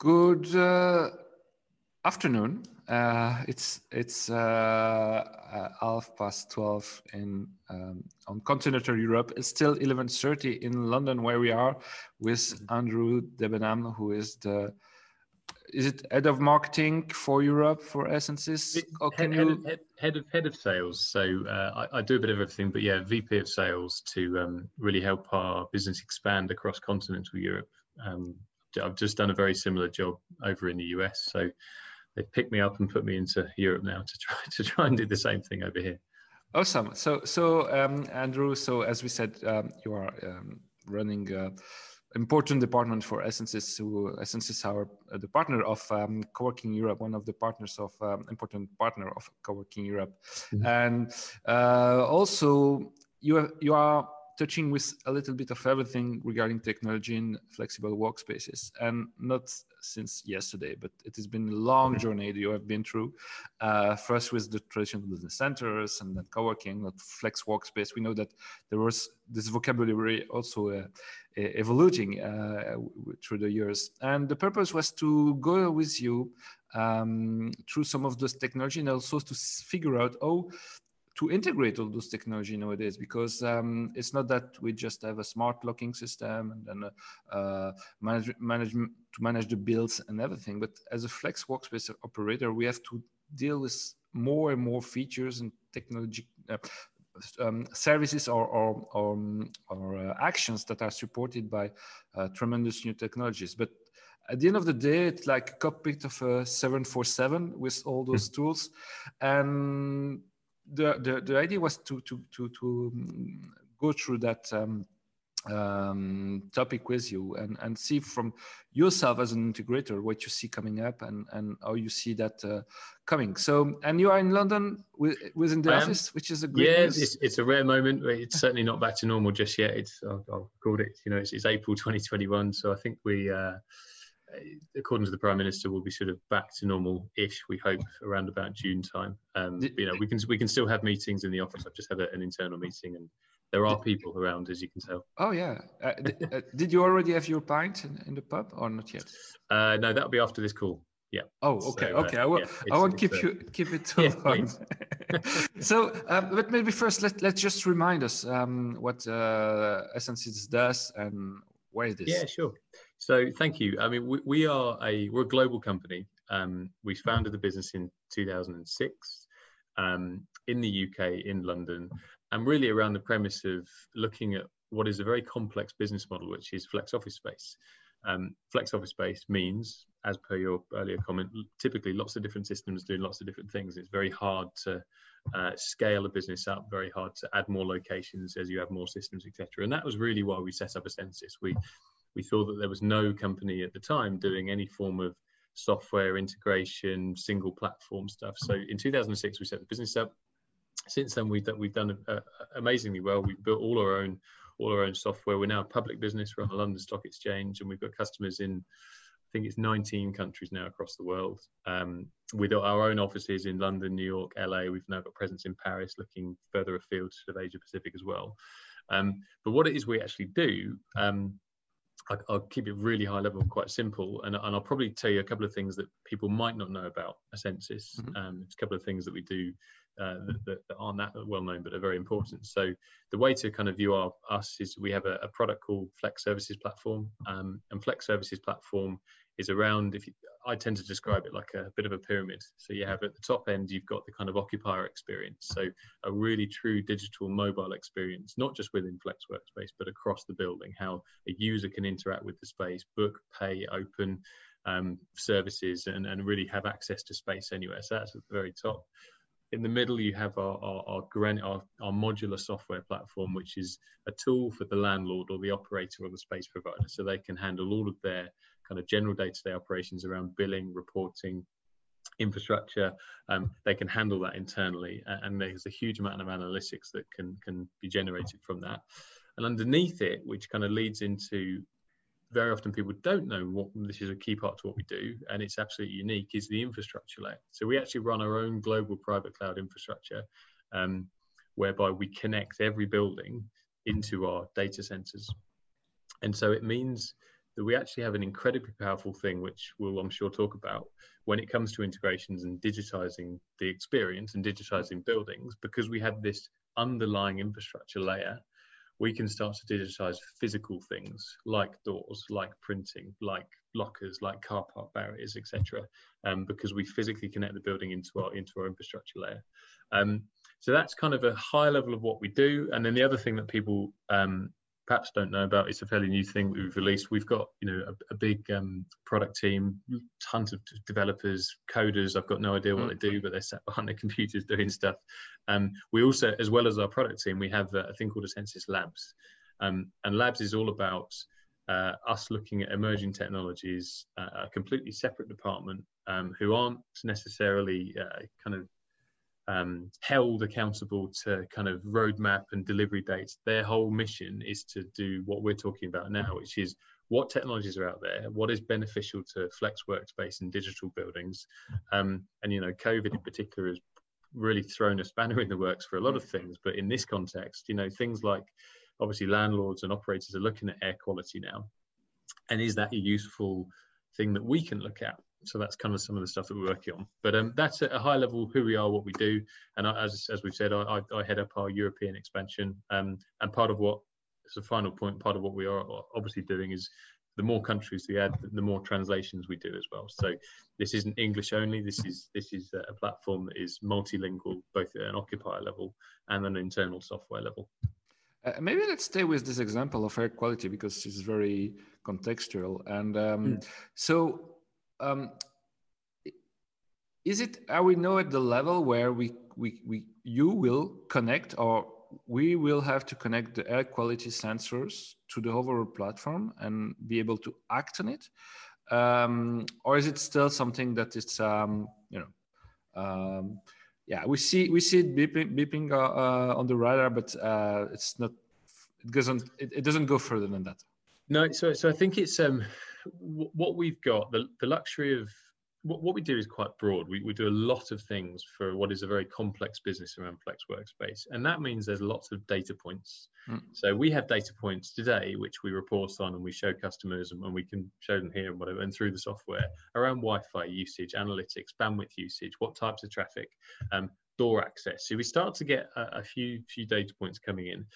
Good uh, afternoon. Uh, it's it's uh, uh, half past twelve in um, on continental Europe. It's still eleven thirty in London, where we are with Andrew Debenham, who is the is it head of marketing for Europe for Essensys? Or can head, you... head, head, of head of sales. So uh, I, I, do a bit of everything, but yeah, VP of sales to um, really help our business expand across continental Europe. Um, I've just done a very similar job over in the US. So they picked me up and put me into Europe now to try to try and do the same thing over here. Awesome. So so um, Andrew, so as we said, um, you are um, running. Uh, important department for Essensys, who Essensys are uh, the partner of um, Co-working Europe, one of the partners of um, important partner of Co-working Europe, mm-hmm. and uh, also you are, you are touching with a little bit of everything regarding technology and flexible workspaces and not since yesterday but it has been a long mm-hmm. journey that you have been through. Uh, first with the traditional business centers and then co-working not flex workspace. We know that there was this vocabulary also uh, evolving uh, through the years. And the purpose was to go with you um, through some of those technology and also to figure out oh to integrate all those technology nowadays because um, it's not that we just have a smart locking system and then uh, uh, manage, manage to manage the builds and everything but as a flex workspace operator we have to deal with more and more features and technology uh, um, services or, or, or, or uh, actions that are supported by uh, tremendous new technologies but at the end of the day, it's like a cockpit of a 747 with all those hmm. tools. And the, the, the idea was to, to, to, to um, go through that um, um, topic with you and, and see from yourself as an integrator what you see coming up and, and how you see that uh, coming. So, and you are in London with, within the office, which is a great yeah, it's, it's, a rare moment. It's certainly not back to normal just yet. It's I've, I've called it, you know, it's, it's April 2021. So I think we, uh, according to the prime minister, will be sort of back to normal-ish. We hope around about June time. Um, you know, we can we can still have meetings in the office. I've just had a, an internal meeting, and there are people around, as you can tell. Oh yeah. Uh, uh, did you already have your pint in, in the pub, or not yet? Uh, no, that'll be after this call. Yeah. Oh, okay, so, okay. I will. Yeah, I won't keep you keep it too yeah, long. so, um, but maybe first let let's just remind us um, what uh, does and where is this? Yeah, sure. So thank you. I mean, we, we are a we're a global company. Um, we founded the business in 2006 um, in the UK in London, and really around the premise of looking at what is a very complex business model, which is flex office space. Um, flex office space means, as per your earlier comment, typically lots of different systems doing lots of different things. It's very hard to uh, scale a business up, very hard to add more locations as you have more systems, etc. And that was really why we set up Essensys. We we thought that there was no company at the time doing any form of software integration, single platform stuff. So in 2006, we set the business up. Since then, we've done, we've done uh, amazingly well. We've built all our own all our own software. We're now a public business. We're on the London Stock Exchange, and we've got customers in I think it's 19 countries now across the world. Um, with our own offices in London, New York, LA, we've now got presence in Paris, looking further afield to Asia Pacific as well. Um, but what it is we actually do, um, I'll keep it really high level and quite simple, and, and I'll probably tell you a couple of things that people might not know about Essensys. Mm-hmm. Um, it's a couple of things that we do uh, that, that, aren't that well known, but are very important. So the way to kind of view our, us is we have a, a product called Flex Services Platform, um, and Flex Services Platform is around if you, I tend to describe it like a bit of a pyramid. So you have at the top end, you've got the kind of occupier experience. So a really true digital mobile experience, not just within Flex Workspace, but across the building, how a user can interact with the space, book, pay, open um, services, and, and really have access to space anywhere. So that's at the very top. In the middle, you have our, our, our, our, our modular software platform, which is a tool for the landlord or the operator or the space provider. So they can handle all of their kind of general day-to-day operations around billing, reporting, infrastructure. Um, they can handle that internally, and there's a huge amount of analytics that can can be generated from that. And underneath it, which kind of leads into very often people don't know what this is a key part to what we do, and it's absolutely unique, is the infrastructure layer. So we actually run our own global private cloud infrastructure, um, whereby we connect every building into our data centers. And so it means that we actually have an incredibly powerful thing, which we'll, I'm sure, talk about when it comes to integrations and digitizing the experience and digitizing buildings, because we have this underlying infrastructure layer, we can start to digitize physical things like doors, like printing, like lockers, like car park barriers, etc. Um, because we physically connect the building into our into our infrastructure layer. Um, so that's kind of a high level of what we do. And then the other thing that people um, perhaps don't know about. It's a fairly new thing we've released. We've got you know a, a big um, product team, tons of developers, coders. I've got no idea what mm. they do, but they're sat behind their computers doing stuff. Um, we also, as well as our product team, we have a, a thing called Essensys Labs, um, and Labs is all about uh, us looking at emerging technologies, uh, a completely separate department um, who aren't necessarily uh, kind of um, held accountable to kind of roadmap and delivery dates. Their whole mission is to do what we're talking about now, which is what technologies are out there, what is beneficial to flex workspace and digital buildings. Um, and, you know, COVID in particular has really thrown a spanner in the works for a lot of things. But in this context, you know, things like obviously landlords and operators are looking at air quality now. And is that a useful thing that we can look at? So that's kind of some of the stuff that we're working on. But um, that's at a high level who we are, what we do, and I, as as we've said, I, I, head up our European expansion. Um, and part of what, as a final point, part of what we are obviously doing is the more countries we add, the more translations we do as well. So this isn't English only. This is this is a platform that is multilingual, both at an occupier level and an internal software level. Uh, maybe let's stay with this example of air quality because it's very contextual. And um, mm. so um, is it are we now at the level where we, we we you will connect or we will have to connect the air quality sensors to the overall platform and be able to act on it? Um, or is it still something that is um, you know um, yeah we see we see it beeping, beeping uh, uh, on the radar but uh, it's not it doesn't it, it doesn't go further than that. No so so i think it's um what we've got, the, the luxury of what, what we do is quite broad. We, we do a lot of things for what is a very complex business around Flex Workspace. And that means there's lots of data points. Mm. So we have data points today, which we report on and we show customers and, and we can show them here and whatever, and through the software around Wi Fi usage, analytics, bandwidth usage, what types of traffic, um, door access. So we start to get a, a few, few data points coming in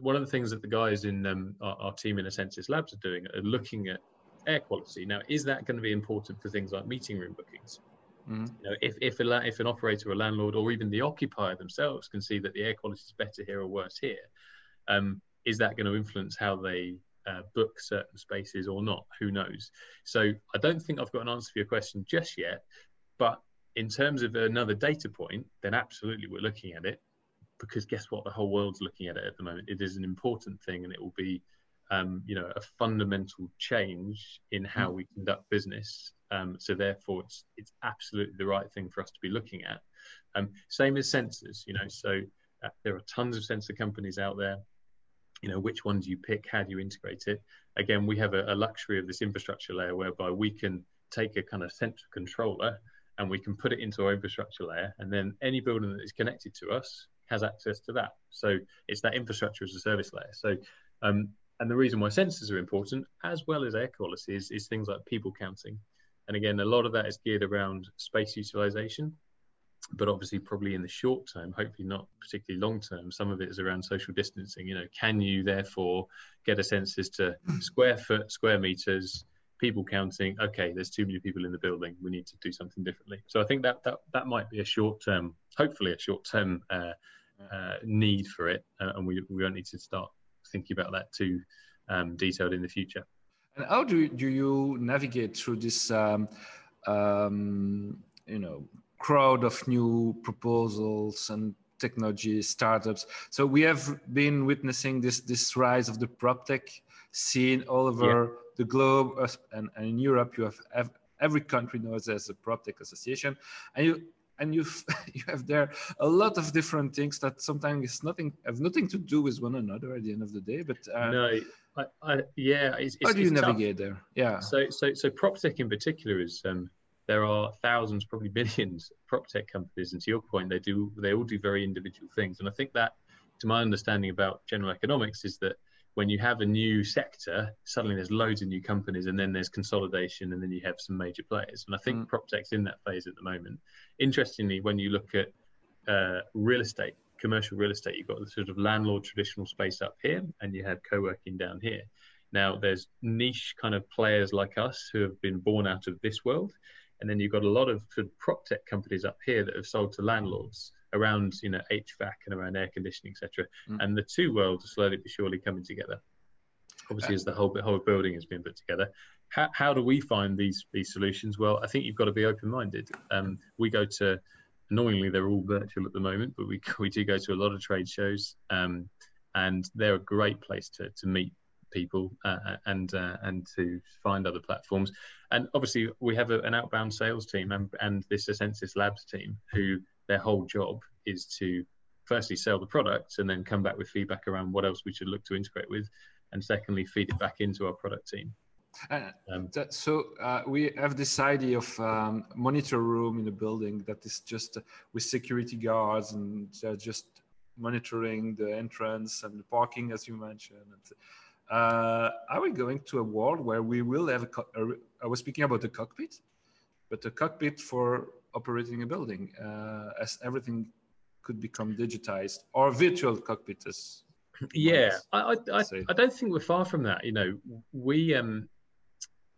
one of the things that the guys in um, our, our, team in Essensys Labs are doing are looking at air quality. Now, is that going to be important for things like meeting room bookings? Mm-hmm. You know, if if, a, if an operator, a landlord, or even the occupier themselves can see that the air quality is better here or worse here, um, is that going to influence how they uh, book certain spaces or not? Who knows? So I don't think I've got an answer for your question just yet. But in terms of another data point, then absolutely we're looking at it because guess what? The whole world's looking at it at the moment. It is an important thing, and it will be um, you know, a fundamental change in how mm. we conduct business. Um, so therefore, it's it's absolutely the right thing for us to be looking at. Um, same as sensors, you know. So uh, there are tons of sensor companies out there. You know, which one do you pick? How do you integrate it? Again, we have a, a luxury of this infrastructure layer whereby we can take a kind of central controller and we can put it into our infrastructure layer, and then any building that is connected to us has access to that. So it's that infrastructure as a service layer. So um, and the reason why sensors are important, as well as air quality, is, is things like people counting. And again, a lot of that is geared around space utilization, but obviously, probably in the short term, hopefully not particularly long term, some of it is around social distancing. You know, can you therefore get a census to square foot, square meters, people counting? Okay, there's too many people in the building. We need to do something differently. So I think that that that might be a short term, hopefully a short term uh, uh, need for it, uh, and we we don't need to start thinking about that too um, detailed in the future. And how do, do you navigate through this, um, um, you know, crowd of new proposals and technology startups? So we have been witnessing this this rise of the prop tech scene all over yeah. the globe, and, and, in Europe, you have every country knows there's a prop tech association, and you and you you have there a lot of different things that sometimes nothing have nothing to do with one another at the end of the day. But uh, no, I, I, yeah, it's, how it's, do you navigate tough. there? Yeah. So so so prop tech in particular is um, there are thousands, probably billions, prop tech companies, and to your point, they do they all do very individual things, and I think that, to my understanding about general economics, is that when you have a new sector, suddenly there's loads of new companies, and then there's consolidation, and then you have some major players. And I think mm. PropTech's in that phase at the moment. Interestingly, when you look at uh, real estate, commercial real estate, you've got the sort of landlord traditional space up here, and you have co-working down here. Now, there's niche kind of players like us who have been born out of this world, and then you've got a lot of sort of prop tech companies up here that have sold to landlords around you know HVAC and around air conditioning, etc. Mm. And the two worlds are slowly but surely coming together. Obviously, as the whole whole building has been put together, how, how do we find these these solutions? Well, I think you've got to be open minded. Um, we go to annoyingly they're all virtual at the moment, but we we do go to a lot of trade shows, um, and they're a great place to to meet people uh, uh, and uh, and to find other platforms. And obviously, we have a, an outbound sales team and, and this Essensys Labs team who their whole job is to firstly sell the products and then come back with feedback around what else we should look to integrate with, and secondly feed it back into our product team. Uh, um, that, so uh, we have this idea of um, monitor room in a building that is just uh, with security guards and just monitoring the entrance and the parking, as you mentioned. Uh, are we going to a world where we will have a, co- a I was speaking about the cockpit, but the cockpit for operating a building, uh, as everything could become digitized or virtual cockpit as yeah I, I, I, don't think we're far from that you know we um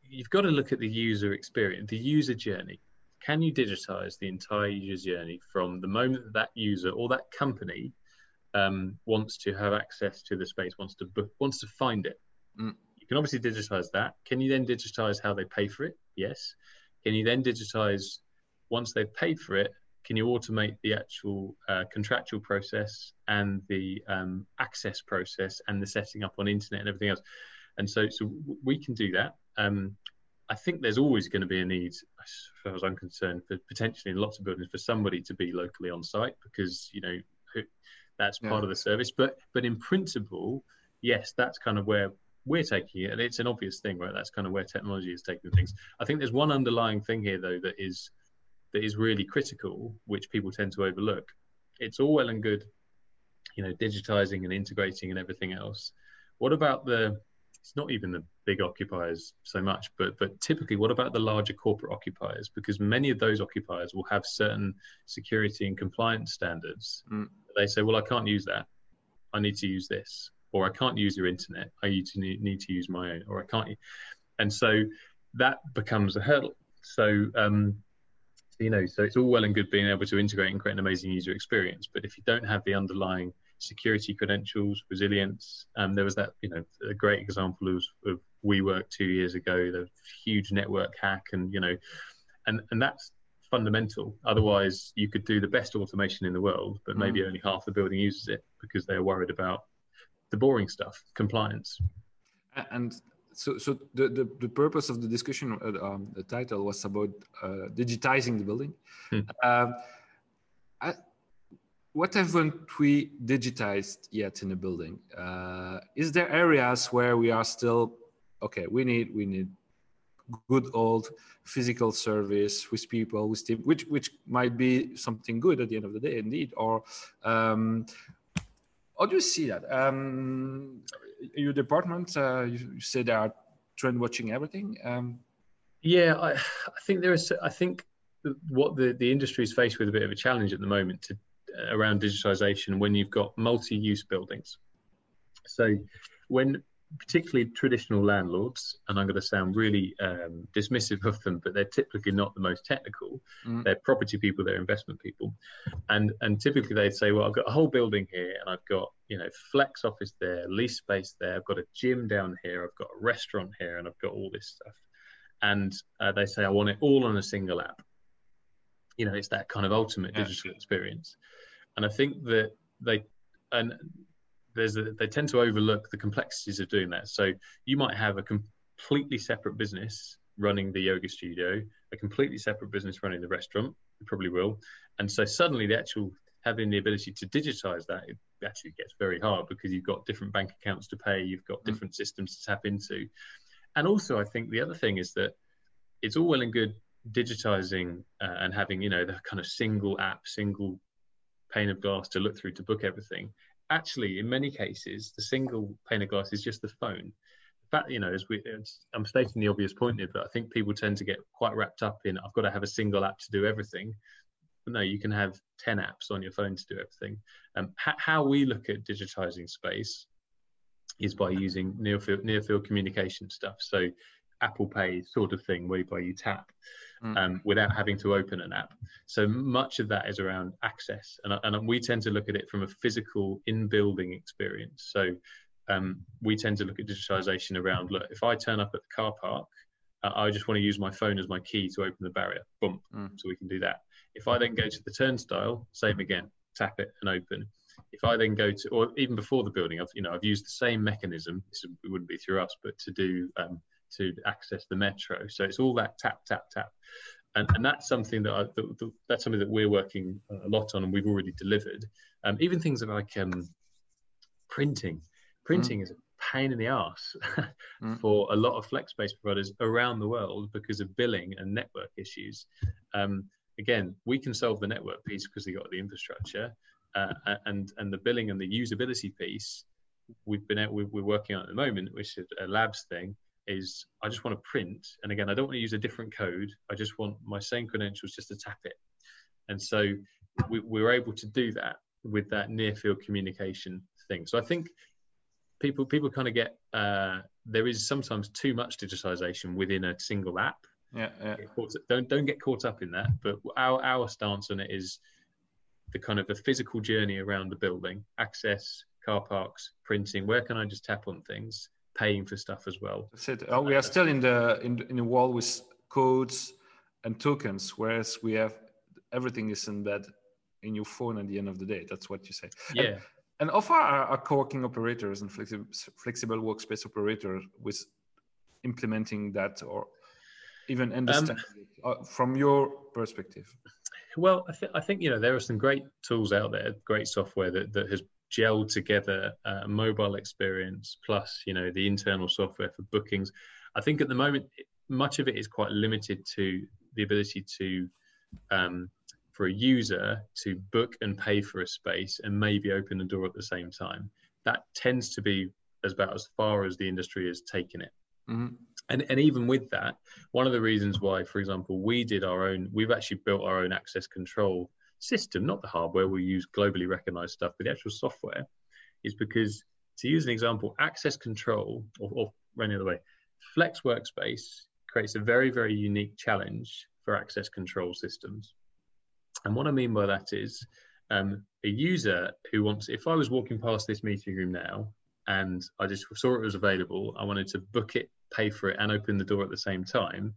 you've got to look at the user experience the user journey can you digitize the entire user journey from the moment that, that user or that company um, wants to have access to the space, wants to book, wants to find it. Mm. You can obviously digitize that. Can you then digitize how they pay for it? Yes. Can you then digitize once they've paid for it? Can you automate the actual uh, contractual process and the um, access process and the setting up on internet and everything else? And so, so we can do that. Um, I think there's always going to be a need, as far as I'm concerned, for potentially in lots of buildings for somebody to be locally on site because you know that's yeah. part of the service. But but in principle, yes, that's kind of where we're taking it, and it's an obvious thing, right? That's kind of where technology is taking things. I think there's one underlying thing here, though, that is that is really critical, which people tend to overlook. It's all well and good, you know, digitizing and integrating and everything else. What about the? It's not even the big occupiers so much, but but typically, what about the larger corporate occupiers? Because many of those occupiers will have certain security and compliance standards mm they say, well, I can't use that. I need to use this, or I can't use your internet. I need to need to use my own, or I can't. And so that becomes a hurdle. So um, you know, so it's all well and good being able to integrate and create an amazing user experience, but if you don't have the underlying security credentials, resilience, um, there was that you know a great example of, of WeWork two years ago, the huge network hack, and you know, and and that's fundamental. Otherwise, you could do the best automation in the world, but maybe mm. only half the building uses it because they're worried about the boring stuff, compliance. And so, so the, the, the purpose of the discussion, uh, um, the title was about uh, digitizing the building. Hmm. Um, I, what haven't we digitized yet in the building? Uh, is there areas where we are still okay? We need we need good old physical service with people with team which which might be something good at the end of the day indeed or um, how do you see that um, your department uh, you, you said they are trend watching everything um, yeah I, I think there is i think what the, the industry is faced with a bit of a challenge at the moment to, uh, around digitization when you've got multi-use buildings. So when particularly traditional landlords, and I'm going to sound really um, dismissive of them, but they're typically not the most technical. Mm. They're property people, they're investment people, and and typically they'd say, well, I've got a whole building here, and I've got you know flex office there, lease space there, I've got a gym down here, I've got a restaurant here, and I've got all this stuff, and uh, they say I want it all on a single app. You know, it's that kind of ultimate digital experience, and I think that they and there's a, they tend to overlook the complexities of doing that. So you might have a completely separate business running the yoga studio, a completely separate business running the restaurant. You probably will, and so suddenly the actual having the ability to digitize that it actually gets very hard because you've got different bank accounts to pay, you've got mm. different mm. systems to tap into, and also I think the other thing is that it's all well and good digitizing uh, and having you know the kind of single app, single pane of glass to look through to book everything actually, in many cases, the single pane of glass is just the phone. In fact, you know, as we, I'm stating the obvious point here, but I think people tend to get quite wrapped up in I've got to have a single app to do everything. But no, you can have 10 apps on your phone to do everything. Um, how we look at digitizing space is by using near field, near field communication stuff. So Apple Pay sort of thing, whereby you tap mm. um, without having to open an app. So much of that is around access, and, and we tend to look at it from a physical in-building experience. So um, we tend to look at digitization around look if I turn up at the car park, uh, I just want to use my phone as my key to open the barrier. Boom, mm. so we can do that. If I then go to the turnstile, same again, tap it and open if I then go to, or even before the building, I've you know I've used the same mechanism. This wouldn't be through us, but to do um, to access the metro. So it's all that tap, tap, tap. And, and that's something that, I, that, that's something that we're working a lot on and we've already delivered. Um, even things like um, printing. Printing mm. is a pain in the ass mm. for a lot of flex space providers around the world because of billing and network issues. Um, again, we can solve the network piece because we got the infrastructure, uh, and and the billing and the usability piece. We've been we're, we're working on at the moment, which is a labs thing, is I just want to print. And again, I don't want to use a different code. I just want my same credentials just to tap it. And so we, we were able to do that with that near field communication thing. So I think people people kind of get uh, there is sometimes too much digitization within a single app. Yeah, yeah. Don't don't get caught up in that. But our our stance on it is the kind of the physical journey around the building, access, car parks, printing. Where can I just tap on things? Paying for stuff as well. That's it. Oh, we are still in the in, in the wall with codes and tokens, whereas we have everything is embedded in your phone at the end of the day. That's what you say. Yeah. And, and offer our, our co-working operators and flexible, flexible workspace operators with implementing that or even understanding um, uh, from your perspective? Well, I, th- I think you know there are some great tools out there, great software that, that has gel together a mobile experience plus you know the internal software for bookings. I think at the moment much of it is quite limited to the ability to um, for a user to book and pay for a space and maybe open the door at the same time. That tends to be about as far as the industry has taken it. Mm-hmm. and, and even with that one of the reasons why for example we did our own we've actually built our own access control system, not the hardware, we use globally recognized stuff, but the actual software is because, to use an example, access control, or, or run the other way, Flex Workspace creates a very, very unique challenge for access control systems. And what I mean by that is um, a user who wants, if I was walking past this meeting room now and I just saw it was available, I wanted to book it, pay for it, and open the door at the same time.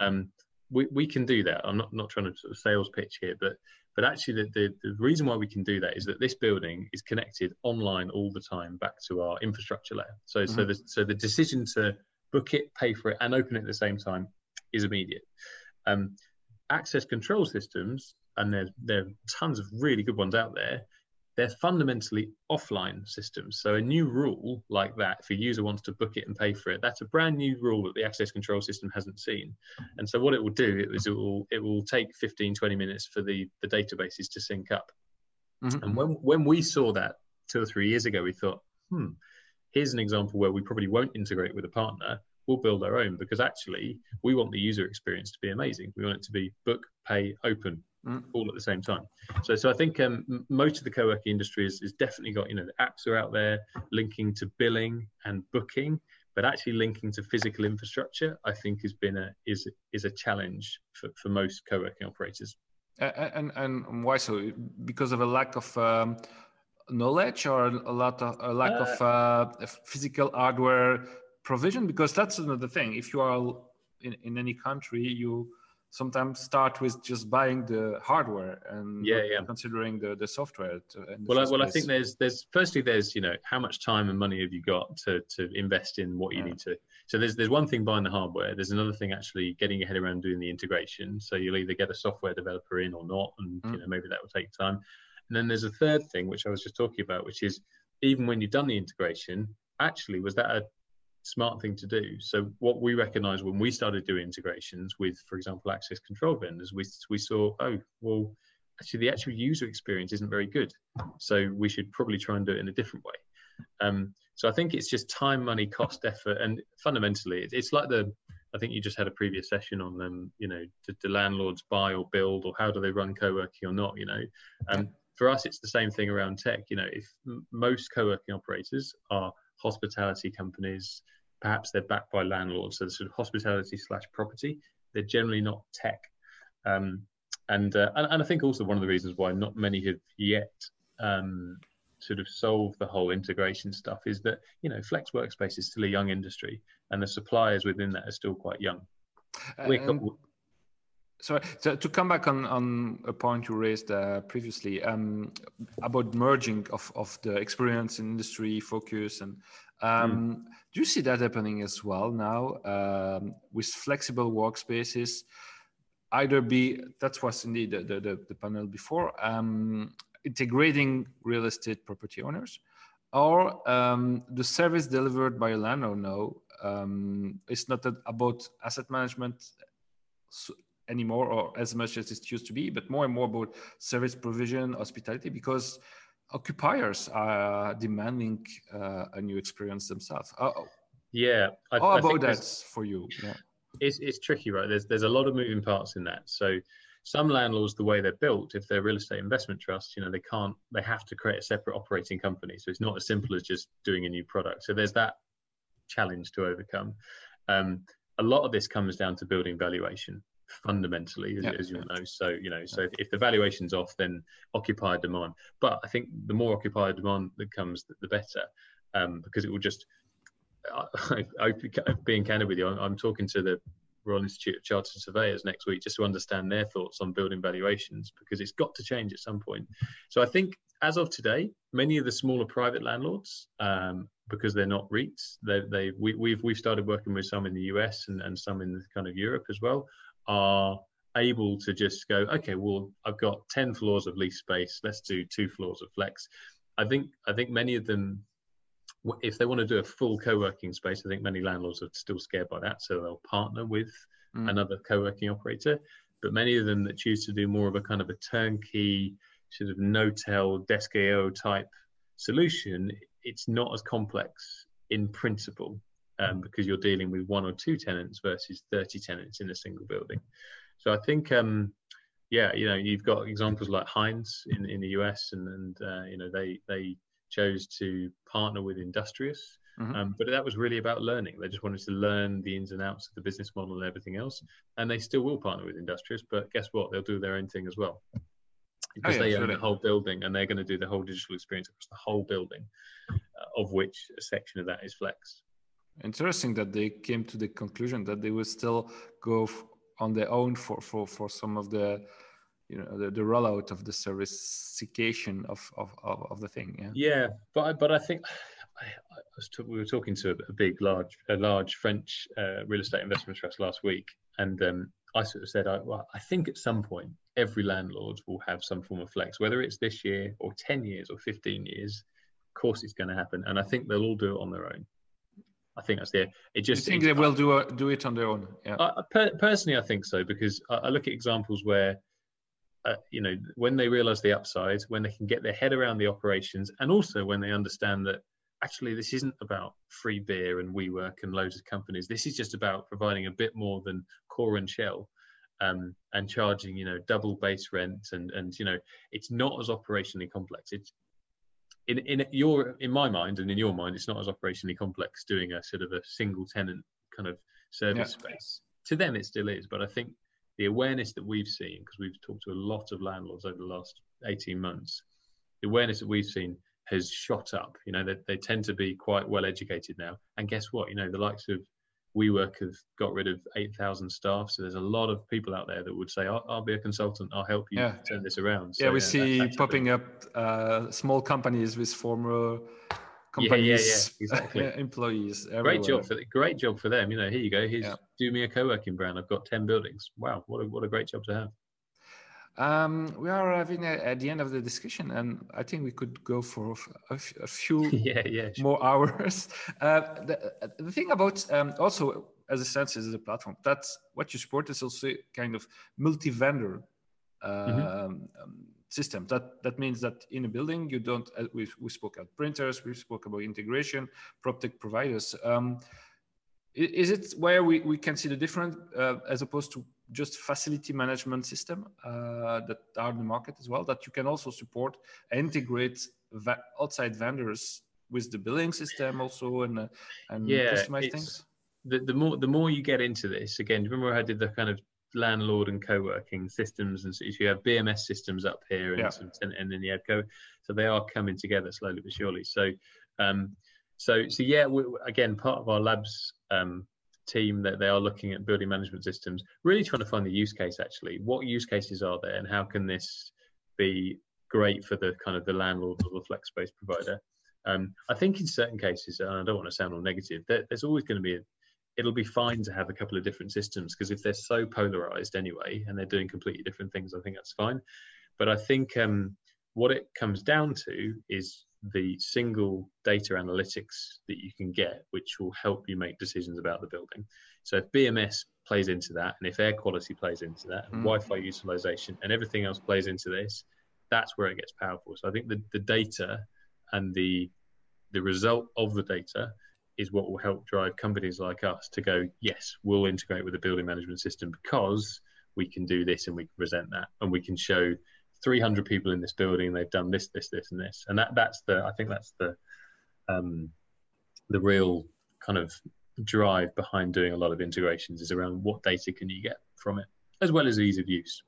Um, we, we can do that. I'm not, not trying to sort of sales pitch here, but but actually, the, the, the, reason why we can do that is that this building is connected online all the time back to our infrastructure layer. So, mm-hmm. so, the, so the decision to book it, pay for it, and open it at the same time is immediate. Um, access control systems, and there, there are tons of really good ones out there, they're fundamentally offline systems. So a new rule like that, if a user wants to book it and pay for it, that's a brand new rule that the access control system hasn't seen. And so what it will do is it will it will take 15, 20 minutes for the, the databases to sync up. Mm-hmm. And when when we saw that two or three years ago, we thought, hmm, here's an example where we probably won't integrate with a partner. We'll build our own because actually we want the user experience to be amazing. We want it to be book, pay, open, mm. all at the same time. So, so I think um, most of the co-working industry has, is definitely got, you know, the apps are out there linking to billing and booking, but actually linking to physical infrastructure, I think has been a is is a challenge for, for most co-working operators. And and why so? Because of a lack of um, knowledge or a lot of a lack uh, of uh, physical hardware provision? Because that's another thing. If you are in, in any country, you sometimes start with just buying the hardware and yeah, yeah. considering the, the software. To, well, I, well, I think there's there's firstly there's you know how much time and money have you got to to invest in what you yeah. need to. So there's there's one thing buying the hardware. There's another thing actually getting your head around doing the integration. So you'll either get a software developer in or not, and mm. you know maybe that will take time. And then there's a third thing which I was just talking about, which is even when you've done the integration, actually was that a smart thing to do. So what we recognized when we started doing integrations with, for example, access control vendors, we, we saw, oh, well, actually the actual user experience isn't very good. So we should probably try and do it in a different way. Um, so I think it's just time, money, cost, effort, and fundamentally, it's like the. I think you just had a previous session on them. You know, do, do landlords buy or build, or how do they run co-working or not? You know, um, for us, it's the same thing around tech. You know, if most co-working operators are hospitality companies, perhaps they're backed by landlords, so sort of hospitality slash property. They're generally not tech. Um, and, uh, and, and I think also one of the reasons why not many have yet um, sort of solved the whole integration stuff is that you know flex workspace is still a young industry, and the suppliers within that are still quite young. Um, sorry, so to come back on, on a point you raised uh, previously um, about merging of, of the experience in industry focus and um, mm. do you see that happening as well now um, with flexible workspaces? either be that was indeed the, the, the panel before um, integrating real estate property owners or um, the service delivered by a landlord now um, it's not about asset management anymore or as much as it used to be but more and more about service provision hospitality because occupiers are demanding uh, a new experience themselves uh, oh. yeah I, how I about that for you yeah it's, it's tricky, right? There's there's a lot of moving parts in that. So some landlords, the way they're built, if they're real estate investment trusts, you know, they can't, they have to create a separate operating company. So it's not as simple as just doing a new product. So there's that challenge to overcome. Um, a lot of this comes down to building valuation fundamentally, as, yeah. as you know. So, you know, so if, if, the valuation's off, then occupier demand. But I think the more occupier demand that comes, the, the better, um, because it will just I, I, being candid with you, I'm, I'm, talking to the Royal Institute of Chartered Surveyors next week just to understand their thoughts on building valuations because it's got to change at some point. So I think as of today, many of the smaller private landlords, um, because they're not REITs, they, they we, have we've, we've started working with some in the US and, and some in kind of Europe as well, are able to just go, okay, well, I've got 10 floors of lease space, let's do two floors of flex. I think I think many of them if they want to do a full co-working space, I think many landlords are still scared by that, so they'll partner with mm. another co-working operator. But many of them that choose to do more of a kind of a turnkey, sort of no-tell desk.io type solution, it's not as complex in principle um, because you're dealing with one or two tenants versus 30 tenants in a single building. So I think, um, yeah, you know, you've got examples like Hines in, in the US, and, and uh, you know, they they chose to partner with Industrious. Mm-hmm. Um, but that was really about learning. They just wanted to learn the ins and outs of the business model and everything else. And they still will partner with Industrious, but guess what? They'll do their own thing as well. Because oh, yeah, they own the whole building and they're going to do the whole digital experience across the whole building, uh, of which a section of that is Flex. Interesting that they came to the conclusion that they will still go f- on their own for, for, for some of the you know the, the rollout of the servicification of, of, of, of the thing yeah. Yeah but but i think I, I was t- we were talking to a, a, big large a large french uh, real estate investment trust last week and um, i sort of said I, well, I think at some point every landlord will have some form of flex whether it's this year or 10 years or 15 years of course it's going to happen and i think they'll all do it on their own I think that's the. It just. You think they will do a, do it on their own? Yeah. I, per, personally, I think so because I, I, look at examples where uh, you know, when they realize the upside, when they can get their head around the operations, and also when they understand that actually this isn't about free beer and WeWork and loads of companies. This is just about providing a bit more than core and shell, um, and charging you know double base rent and and you know it's not as operationally complex. It's in in your in my mind and in your mind, it's not as operationally complex doing a sort of a single tenant kind of service yeah. space. To them, it still is, but I think the awareness that we've seen, because we've talked to a lot of landlords over the last 18 months, the awareness that we've seen has shot up. You know, they, they tend to be quite well educated now. And guess what? You know, the likes of WeWork have got rid of 8,000 staff. So there's a lot of people out there that would say, I'll, I'll be a consultant. I'll help you yeah. turn this around. So, yeah, we see popping up uh, small companies with former companies, yeah, yeah, yeah. exactly. employees. Everywhere. Great job for the, great job for them. You know, here you go. Here's yeah. do me a co-working brand. I've got ten buildings. Wow, what a what a great job to have. Um, we are having a, at the end of the discussion, and I think we could go for a, a few yeah, yeah, sure. more hours. Uh, the, the thing about um, also as a sense is a platform that's what you support is also kind of multi-vendor mm-hmm. um, system. That that means that in a building you don't. Uh, we we spoke about printers. We spoke about integration, PropTech providers. Um, is it where we, we can see the difference uh, as opposed to just facility management system uh, that are in the market as well that you can also support integrate va- outside vendors with the billing system also and uh, and yeah, customize things the, the more the more you get into this again remember i did the kind of landlord and co-working systems and so you have bms systems up here and, yeah. and then you have co so they are coming together slowly but surely so um so so yeah we, again part of our labs um team that they are looking at building management systems really trying to find the use case actually. What use cases are there and how can this be great for the kind of the landlord or the flex space provider? Um, i think in certain cases and i don't want to sound all negative there, there's always going to be a, it'll be fine to have a couple of different systems because if they're so polarized anyway and they're doing completely different things i think that's fine. But i think um, what it comes down to is the single data analytics that you can get, which will help you make decisions about the building. So if BMS plays into that, and if air quality plays into that, and mm. Wi-Fi utilization, and everything else plays into this, that's where it gets powerful. So I think the, the data and the the result of the data is what will help drive companies like us to go, yes, we'll integrate with the building management system because we can do this and we can present that and we can show 300 people in this building they've done this this this and this. And that that's the i think that's the um the real kind of drive behind doing a lot of integrations is around what data can you get from it as well as ease of use.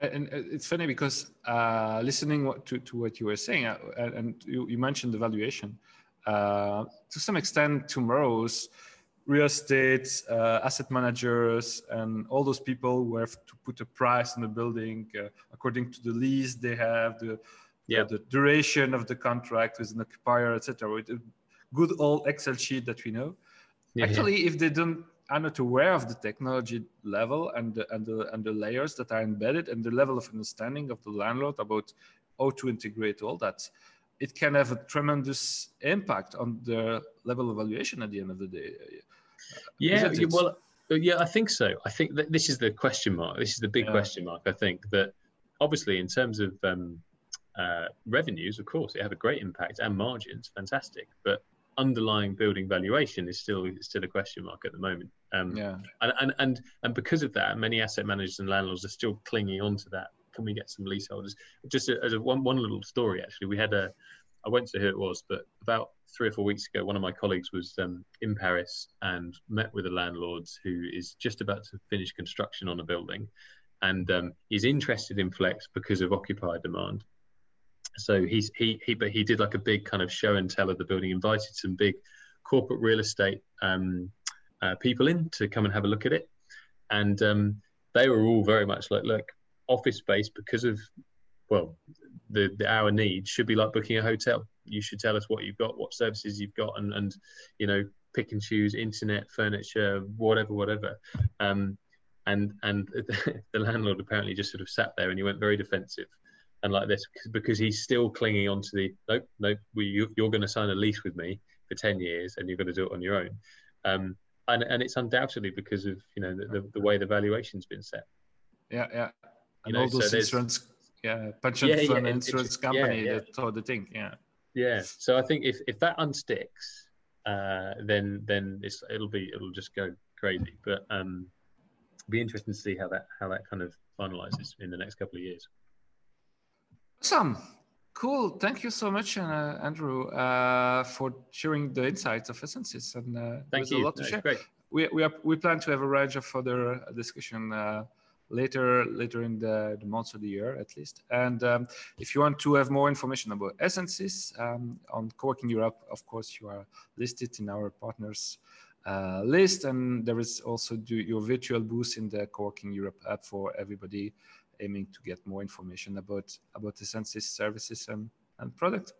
And it's funny because uh, listening to, to what you were saying uh, and you, you mentioned the valuation. Uh, to some extent tomorrow's real estate, uh, asset managers, and all those people who have to put a price on the building uh, according to the lease they have, the, yeah. the, duration of the contract with an occupier, etc. With a good old Excel sheet that we know. Yeah, Actually, yeah. if they don't are not aware of the technology level and the, and the and the layers that are embedded and the level of understanding of the landlord about how to integrate all that, it can have a tremendous impact on the level of valuation at the end of the day. Yeah, well, yeah, I think so. I think that this is the question mark. This is the big yeah. question mark. I think that obviously, in terms of um, uh, revenues, of course, it have a great impact and margins, fantastic. But underlying building valuation is still is still a question mark at the moment. Um, yeah. And, and and and because of that, many asset managers and landlords are still clinging on to that. Can we get some leaseholders? Just as a one one little story, actually, we had a I won't say who it was, but about three or four weeks ago, one of my colleagues was um, in Paris and met with a landlord who is just about to finish construction on a building, and um, he's interested in Flex because of occupier demand. So he's he he but he did like a big kind of show and tell of the building, invited some big corporate real estate um, uh, people in to come and have a look at it, and um, they were all very much like, look, office space because of well the, the our needs should be like booking a hotel. You should tell us what you've got, what services you've got, and and you know pick and choose internet, furniture, whatever, whatever. Um, and and the landlord apparently just sort of sat there and he went very defensive and like this because he's still clinging on to the nope nope we, you, are going to sign a lease with me for 10 years and you're going to do it on your own um, and, and it's undoubtedly because of you know the, the, the way the valuation's been set yeah yeah and know, all those so insurance yeah, pension yeah, fund yeah, insurance company yeah, that's all the thing. Yeah. Yeah. So I think if, if that unsticks, uh, then then it's it'll be it'll just go crazy. But um, be interesting to see how that how that kind of finalizes in the next couple of years. Awesome. Cool. Thank you so much, uh, Andrew, uh, for sharing the insights of Essensys. And uh, Thank you. a lot to share. Great. We, we, are, we plan to have a range of further discussion uh, later later in the, the months of the year at least. And um, if you want to have more information about Essensys um, on Co-working Europe, of course, you are listed in our partners uh, list. And there is also do your virtual booth in the Co-working Europe app for everybody aiming to get more information about about Essensys services and, and product.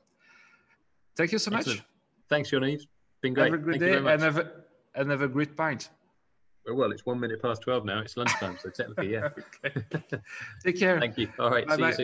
Thank you so Excellent. much. Thanks, Yaniv. Been great. Have a great Thank day and have a, and have a great pint. Well, it's one minute past 12 now. It's lunchtime, so technically, yeah. Take care. Thank you. All right. Bye see bye. you soon.